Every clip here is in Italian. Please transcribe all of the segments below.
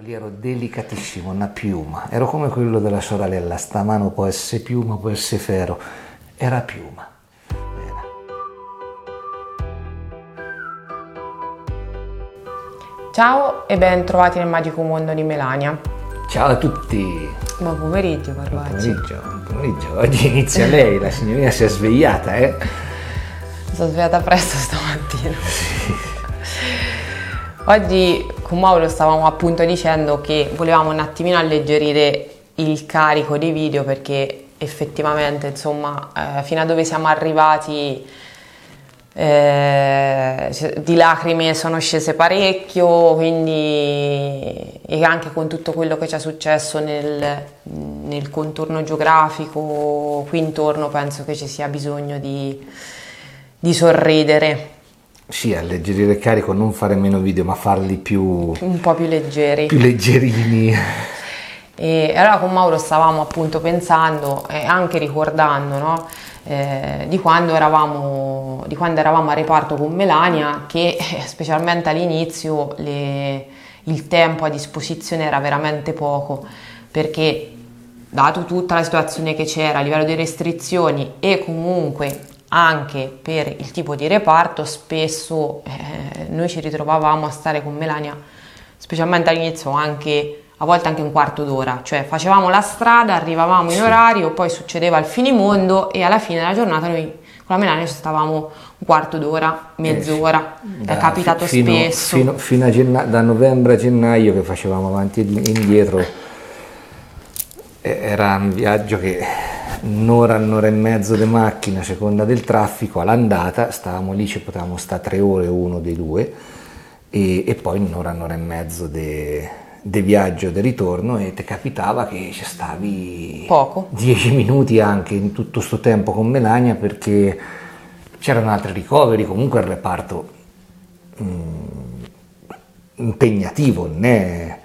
Lì ero delicatissimo, una piuma. Ero come quello della sorella, sta mano può essere piuma, può essere ferro. Era piuma. Era. Ciao e ben trovati nel magico mondo di Melania. Ciao a tutti. Buon pomeriggio, Buon Carvacci. pomeriggio, buon pomeriggio. Oggi inizia lei, la signorina si è svegliata, eh? Mi sono svegliata presto stamattina. Oggi con Mauro stavamo appunto dicendo che volevamo un attimino alleggerire il carico dei video perché effettivamente, insomma, eh, fino a dove siamo arrivati eh, di lacrime sono scese parecchio, quindi e anche con tutto quello che ci è successo nel, nel contorno geografico qui intorno penso che ci sia bisogno di, di sorridere, Sì, alleggerire il carico, non fare meno video, ma farli più, un po' più leggeri. più leggerini. E allora con Mauro stavamo appunto pensando e anche ricordando no, eh, di, quando eravamo, di quando eravamo a reparto con Melania che eh, specialmente all'inizio le- il tempo a disposizione era veramente poco perché dato tutta la situazione che c'era a livello di restrizioni e comunque anche per il tipo di reparto spesso eh, noi ci ritrovavamo a stare con Melania specialmente all'inizio anche a volte anche un quarto d'ora, cioè facevamo la strada, arrivavamo in orario, poi succedeva il finimondo e alla fine della giornata noi con la Melania ci stavamo un quarto d'ora, mezz'ora, è Da- capitato fino- spesso. Fino, fino a genna- da novembre a gennaio che facevamo avanti e indietro, eh, era un viaggio che un'ora, un'ora e mezzo di macchina, a seconda del traffico, all'andata, stavamo lì, ci potevamo stare tre ore uno dei due, e, e poi un'ora, un'ora e mezzo di viaggio di ritorno e ti capitava che ci stavi Poco. 10 minuti anche in tutto sto tempo con Melania perché c'erano altri ricoveri, comunque il reparto mm, impegnativo, né,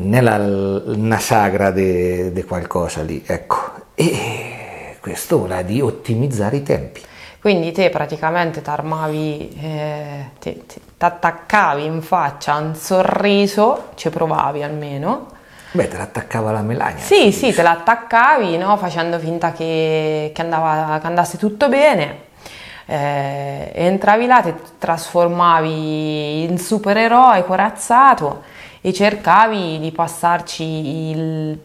né la, una sagra di qualcosa lì, ecco. E questo ora di ottimizzare i tempi. Quindi te praticamente t'armavi, eh, ti attaccavi in faccia un sorriso, ci provavi almeno. Beh, te l'attaccava la Melania. Sì, sì, te l'attaccavi, no? facendo finta che, che andava- che andasse tutto bene. Eh, entravi là, ti trasformavi in supereroe corazzato e cercavi di passarci il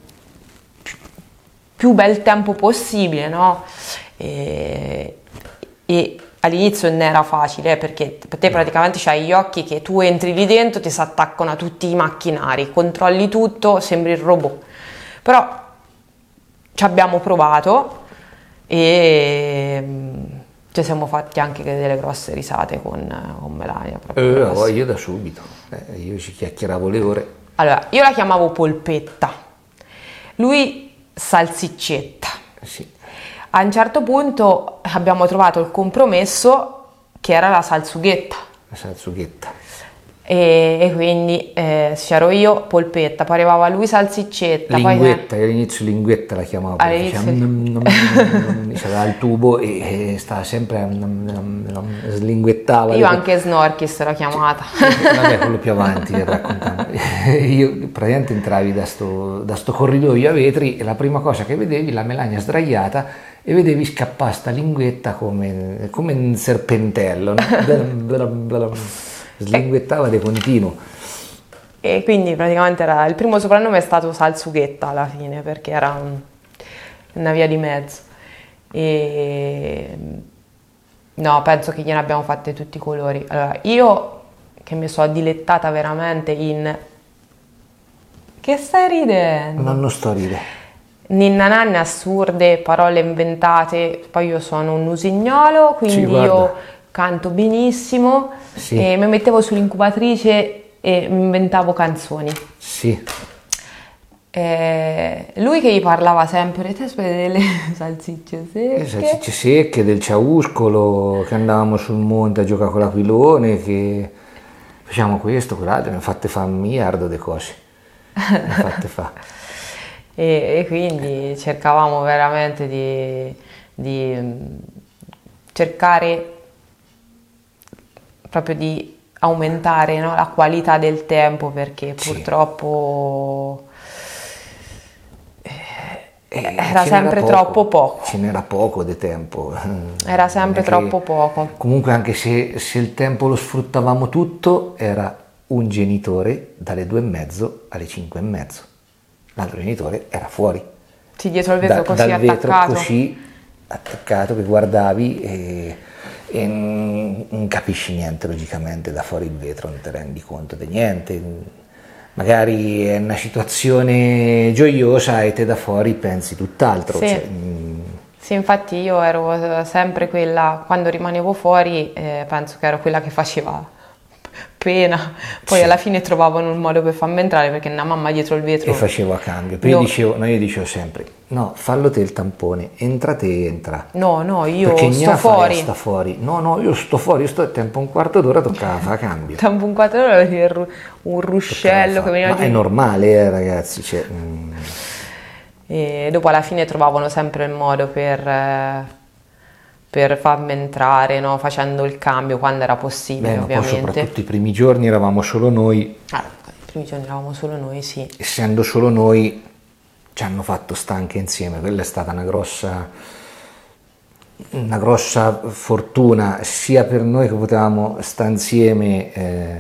più bel tempo possibile, no? E, e all'inizio non era facile eh, perché te praticamente c'hai gli occhi che tu entri lì dentro, ti si attaccano a tutti i macchinari, controlli tutto, sembri il robot. Però ci abbiamo provato e mm, ci siamo fatti anche delle grosse risate con, con Melania. proprio Eh, io da subito, Eh, io ci chiacchieravo le ore. Allora, io la chiamavo polpetta, lui salsiccetta. Sì. A un certo punto abbiamo trovato il compromesso che era la salsughetta La salsughetta. E, e quindi eh, c'ero io polpetta, poi arrivava lui salsiccetta, poi Linguetta, io all'inizio linguetta la chiamavo, All'inizio mm, mm, mm, mm, c'aveva il tubo e, e stava sempre slinguettava. io anche Snorkis l'ho chiamata. Vabbè, quello più avanti raccontavo. Io praticamente entravi da sto, da sto corridoio a vetri e la prima cosa che vedevi la Melania sdraiata e vedevi scappare sta linguetta come, come un serpentello, no? Slinguettava di continuo. E quindi praticamente era, il primo soprannome è stato Salsughetta alla fine perché era un- una via di mezzo. E no, penso che gliene abbiamo fatte tutti i colori. Allora, io che mi sono dilettata veramente in. Che stai ridendo? Non, non sto a ridere. Ninna-nanne assurde, parole inventate. Poi io sono un usignolo, quindi guarda. io canto benissimo Sì. e mi mettevo sull'incubatrice e mi inventavo canzoni. Sì, Eh, lui che gli parlava sempre, delle salsicce Le secche. salsicce secche del ciauscolo, che andavamo sul monte a giocare con l'aquilone, che facciamo questo, quell'altro, ne fatte fa un miliardo di cose. Ne fatte fa. E, e quindi cercavamo veramente di, di, mm, cercare proprio di aumentare no, la qualità del tempo perché Sì. purtroppo E era ce n'era sempre poco, troppo poco. Ce n'era poco di tempo. Era sempre troppo poco. Comunque anche se, se il tempo lo sfruttavamo tutto, era un genitore dalle due e mezzo alle cinque e mezzo. L'altro genitore era fuori. Sì, dietro il vetro Da- così dal vetro attaccato. così attaccato che guardavi e, e non, non capisci niente logicamente da fuori il vetro, non ti rendi conto di niente. Magari è una situazione gioiosa e te da fuori pensi tutt'altro. Sì. cioè, mm, Sì, infatti io ero sempre quella, quando rimanevo fuori, eh, penso che ero quella che faceva pena, poi Sì. alla fine trovavano un modo per farmi entrare perché una mamma dietro il vetro. e facevo a cambio. Poi io, dicevo, no, io dicevo sempre, no, fallo te il tampone, entra te, entra. No, no, io Perché sto a fuori. sta fuori. No, no, io sto fuori, io sto a tempo un quarto d'ora, toccava fare cambio. Dopo un avevo il ru- un ruscello che veniva fa- Ma è giù. normale, eh, ragazzi. Cioè, mm, E dopo alla fine trovavano sempre il modo per, eh, per farmi entrare, no? facendo il cambio quando era possibile, beh, ma poi ovviamente. soprattutto i primi giorni eravamo solo noi, Ah, I primi giorni eravamo solo noi, sì. essendo solo noi ci hanno fatto sta anche insieme, quella è stata una grossa, una grossa fortuna sia per noi che potevamo stare insieme eh,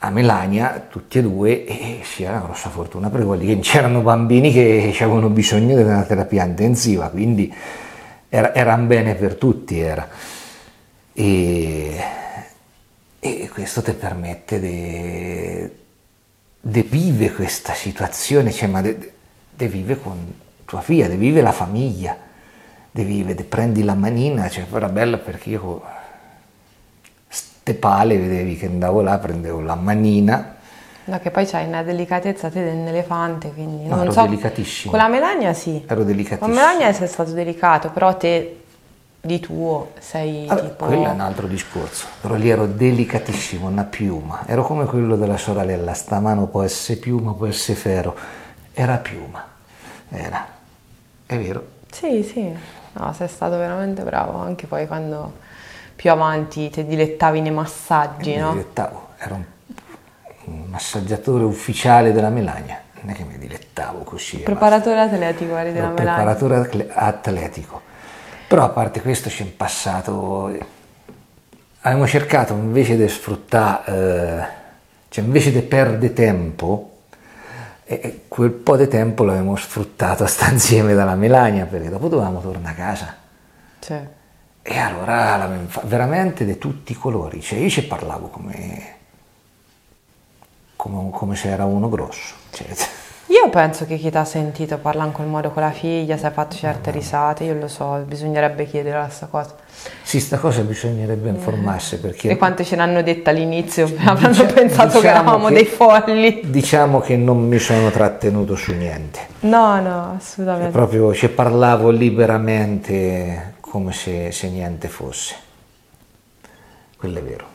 a Melania, tutti e due, e sia una grossa fortuna per quelli che c'erano bambini che avevano bisogno di una terapia intensiva, quindi era, era un bene per tutti. Era. E, e questo ti permette di vivere questa situazione, cioè, ma di vivere con tua figlia, di vivere la famiglia, di vivere, di prendi la manina, cioè, era bella perché io ste pale vedevi che andavo là, prendevo la manina, No, che poi c'hai una delicatezza te dell'elefante, quindi No, non ero so. delicatissimo. Con la Melania sì. ero Con delicatissimo. Melania sei stato delicato, però te di tuo sei Vabbè, tipo... quello è un altro discorso, però lì ero delicatissimo, una piuma, ero come quello della sorella, sta mano può essere piuma, può essere ferro, era piuma, era, è vero, Sì, sì, no, sei stato veramente bravo, anche poi quando più avanti ti dilettavi nei massaggi, mi no? dilettavo, ero un, un massaggiatore ufficiale della Melania, non è che mi dilettavo così. Preparatore atletico, eri della Melania. preparatore atle- atletico, però a parte questo c'è in passato, abbiamo cercato invece di sfruttare, eh, cioè invece di perdere tempo, e quel po' di tempo l'abbiamo sfruttato a sta insieme dalla Melania perché dopo dovevamo tornare a casa. Sì. E allora veramente di tutti i colori, cioè io ci parlavo come, come, come se era uno grosso. cioè, Io penso che chi ti ha sentito parlare in quel modo con la figlia, se hai fatto certe risate, io lo so, bisognerebbe chiedere la stessa cosa. sì, sta cosa bisognerebbe informarsi perché... E quante ce l'hanno detta all'inizio? Avranno Dicia- pensato che diciamo eravamo che- dei folli. Diciamo che non mi sono trattenuto su niente, No, no, assolutamente. proprio ci parlavo liberamente come se, se niente fosse. Quello è vero.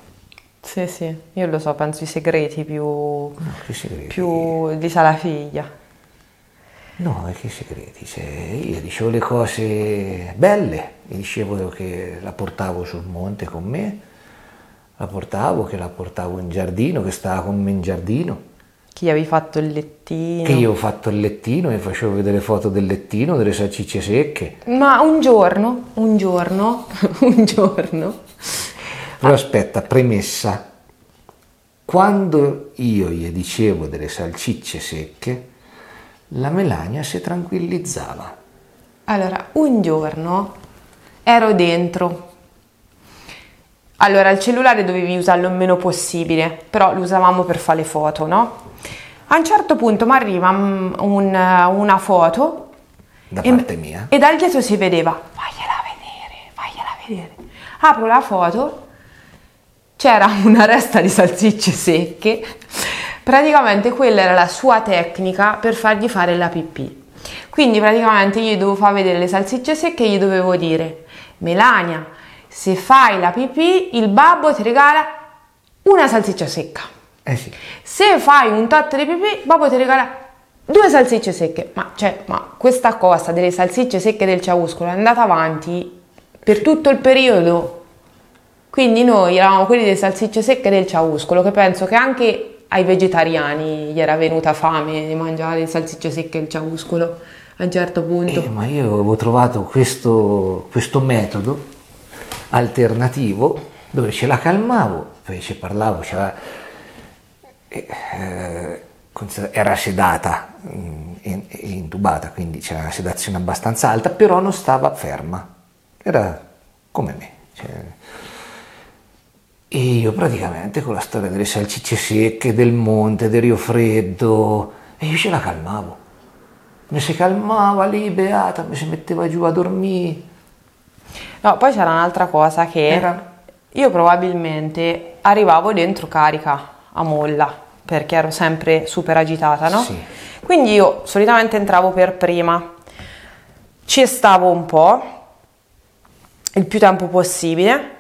Sì, sì, io lo so, penso i segreti più, Che segreti? più di sa la figlia. No, e che segreti? Cioè, io dicevo le cose belle, gli dicevo che la portavo sul monte con me, la portavo, che la portavo in giardino, che stava con me in giardino, Chi avevi fatto il lettino. che io ho fatto il lettino e facevo vedere foto del lettino, delle salsicce secche. Ma un giorno, un giorno, un giorno, Però aspetta, premessa, quando io gli dicevo delle salsicce secche, la Melania si tranquillizzava. allora, un giorno ero dentro. Allora, il cellulare dovevi usarlo il meno possibile, però lo usavamo per fare le foto, no? A un certo punto mi arriva un- una foto Da e, parte mia. e dal dietro si vedeva, vagliela vedere, vagliela vedere. Apro la foto, c'era una resta di salsicce secche, praticamente quella era la sua tecnica per fargli fare la pipì. Quindi praticamente io gli dovevo far vedere le salsicce secche e gli dovevo dire, Melania, se fai la pipì il babbo ti regala una salsiccia secca. Eh sì, Se fai un tot di pipì, babbo ti regala due salsicce secche. Ma, cioè, ma questa cosa delle salsicce secche del ciauscolo è andata avanti per tutto il periodo. Quindi noi eravamo quelli delle salsicce secche e del ciauscolo, che penso che anche ai vegetariani gli era venuta fame di mangiare le salsicce secche e il ciauscolo a un certo punto. Eh, ma io avevo trovato questo, questo metodo alternativo dove ce la calmavo, poi ci parlavo, c'era, eh, era sedata, in, intubata, quindi c'era una sedazione abbastanza alta, però non stava ferma, era come me. Cioè, e io praticamente con la storia delle salsicce secche, del monte, del Rio Freddo, e io ce la calmavo. Mi si calmava lì, beata, mi si metteva giù a dormire. No, poi c'era un'altra cosa che Era... io probabilmente arrivavo dentro carica a molla, perché ero sempre super agitata, no? Sì. Quindi io solitamente entravo per prima, ci stavo un po', il più tempo possibile,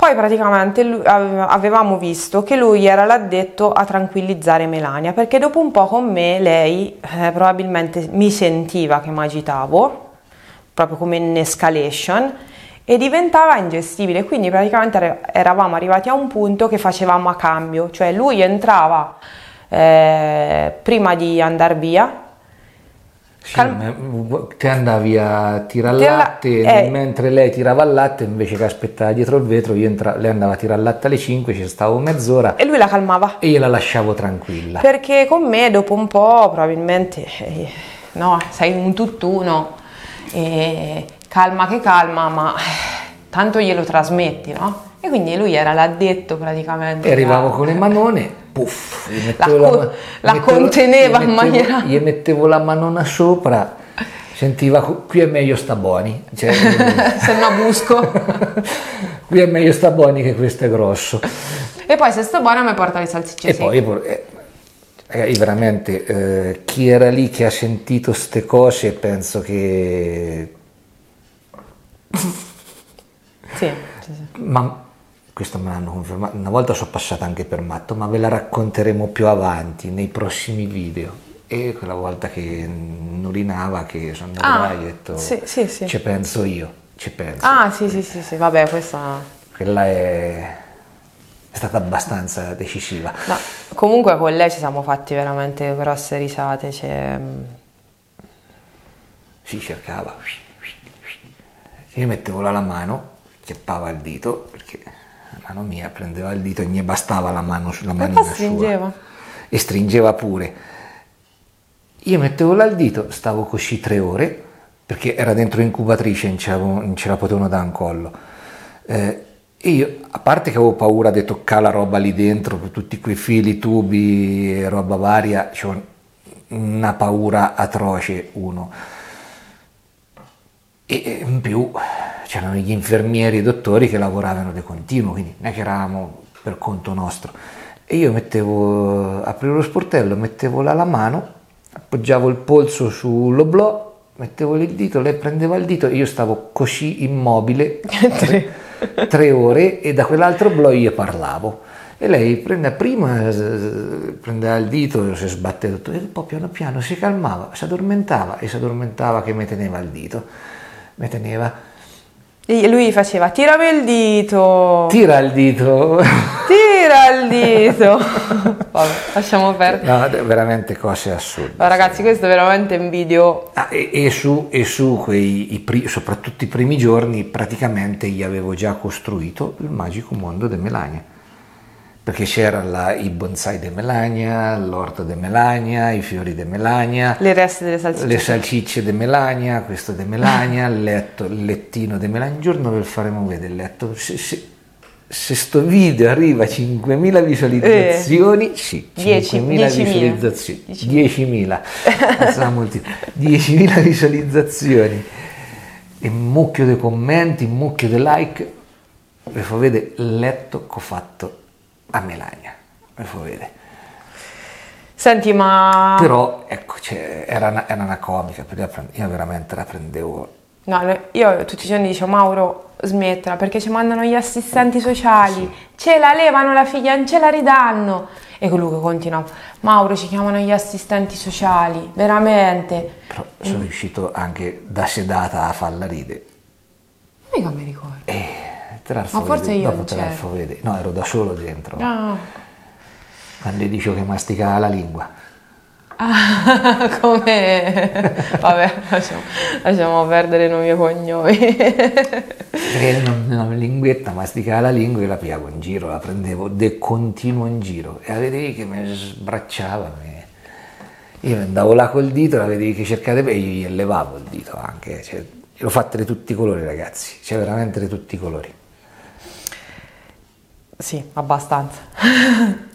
poi praticamente avevamo visto che lui era l'addetto a tranquillizzare Melania, perché dopo un po' con me lei eh, probabilmente mi sentiva che mi agitavo, proprio come in escalation, e diventava ingestibile. Quindi praticamente eravamo arrivati a un punto che facevamo a cambio, cioè lui entrava eh, prima di andare via, sì, Cal- te andavi a tirare il latte eh, mentre lei tirava il latte invece che aspettava dietro il vetro io entra- lei andava a tirare il latte alle 5 ci stavo mezz'ora e lui la calmava. e io la lasciavo tranquilla. Perché con me dopo un po' probabilmente eh, no sei un tutt'uno e calma che calma ma tanto glielo trasmetti no? e quindi lui era l'addetto praticamente. E arrivavo con le manone puff, la, co- la, la mettevo, conteneva in maniera... Gli mettevo la manona sopra, sentiva qui è meglio sta buoni. Cioè, se no busco. qui è meglio sta buoni che questo è grosso. E poi se sta buona mi porta le salsicce E poi eh, eh, veramente eh, chi era lì che ha sentito ste cose penso che... sì, sì, sì. Ma questo me l'hanno confermato, una volta sono passata anche per matto, ma ve la racconteremo più avanti, nei prossimi video. E quella volta che nurinava, che sono andato ah, là ho detto, sì, sì, sì. ci penso io, ci penso. Ah sì, sì, sì, sì, vabbè, questa... Quella è, è stata abbastanza decisiva. No, comunque con lei ci siamo fatti veramente grosse risate, cioè... Si cercava. Io mettevo là la mano, chiappava il dito, perché mano mia prendeva il dito e mi bastava la mano sulla manina stringeva. sua. e stringeva pure. Io mettevo là il dito stavo così tre ore perché era dentro incubatrice non ce la potevano dare un collo. Eh, e io a parte che avevo paura di toccare la roba lì dentro tutti quei fili tubi e roba varia c'ho una paura atroce uno. E in più c'erano gli infermieri e i dottori che lavoravano di continuo, quindi non è che eravamo per conto nostro. E io mettevo, aprivo lo sportello, mettevo là la mano, appoggiavo il polso sull'oblò, mettevo il dito, lei prendeva il dito e io stavo così immobile tre, tre ore e da quell'altro oblò io parlavo. E lei prende, prima prendeva il dito, si sbatteva tutto, e poi piano piano si calmava, si addormentava e si addormentava che mi teneva il dito. Mi teneva e lui faceva tirami il dito. Tira il dito. Tira il dito. Vabbè, lasciamo perdere. No, veramente cose assurde. Ma ragazzi, questo è veramente un video. Ah, e, e, su, e su quei, i soprattutto i primi giorni, praticamente gli avevo già costruito il magico mondo di Melania perché c'erano i bonsai di Melania, l'orto di Melania, i fiori di Melania, le reste delle salsicce, le salsicce di Melania, questo di Melania, il letto, il lettino di Melania. Un giorno ve lo faremo vedere il letto. Se, se, se sto video arriva a 5.000 visualizzazioni, eh, sì, 5.000 visualizzazioni, 10.000, 10.000, 10.000 visualizzazioni, e mucchio di commenti, un mucchio di like, vi fa vedere il letto che ho fatto a Melania, per vedere. Senti, ma... Però, ecco, cioè, era, una, era, una, comica, io veramente la prendevo... No, io tutti i giorni dicevo, Mauro, smettila, perché ci mandano gli assistenti sociali, sì. ce la levano la figlia, non ce la ridanno. E colui che continua, Mauro, ci chiamano gli assistenti sociali, veramente. Però sono mm. riuscito anche da sedata a farla ride. Mica mi ricordo. Te la Ma forse vedere. io Dopo te la faccio vedere. No, ero da solo dentro. Ah. Quando dicevo che masticava la lingua. Ah, come... Vabbè, lasciamo, lasciamo perdere i nomi e cognomi. Perché la linguetta masticava la lingua e la pigliavo in giro, la prendevo de continuo in giro e la vedevi che mi sbracciava. mi- Io andavo là col dito, la vedevi che cercate e io gli levavo il dito anche. Cioè, l'ho fatte di tutti i colori ragazzi, cioè veramente di tutti i colori. Sì, abbastanza.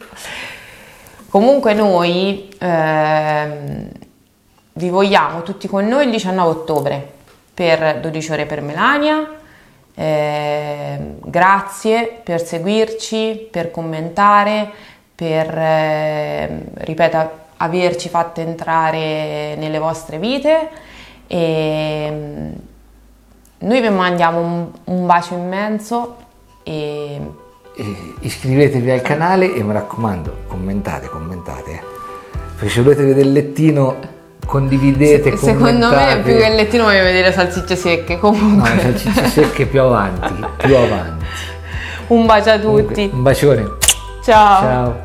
Comunque noi ehm, vi vogliamo tutti con noi il 19 ottobre per 12 ore per Melania. Ehm, grazie per seguirci, per commentare, per, ehm, ripeto, averci fatto entrare nelle vostre vite. E, mm, noi vi mandiamo un, un bacio immenso e E iscrivetevi al canale e mi raccomando, commentate, commentate. eh. Perché se volete vedere il lettino, condividete, Se- Secondo me più che il lettino voglio vedere salsicce secche. Comunque, No, le salsicce secche più avanti, più avanti. un bacio a Comunque, tutti. un bacione. Ciao. Ciao.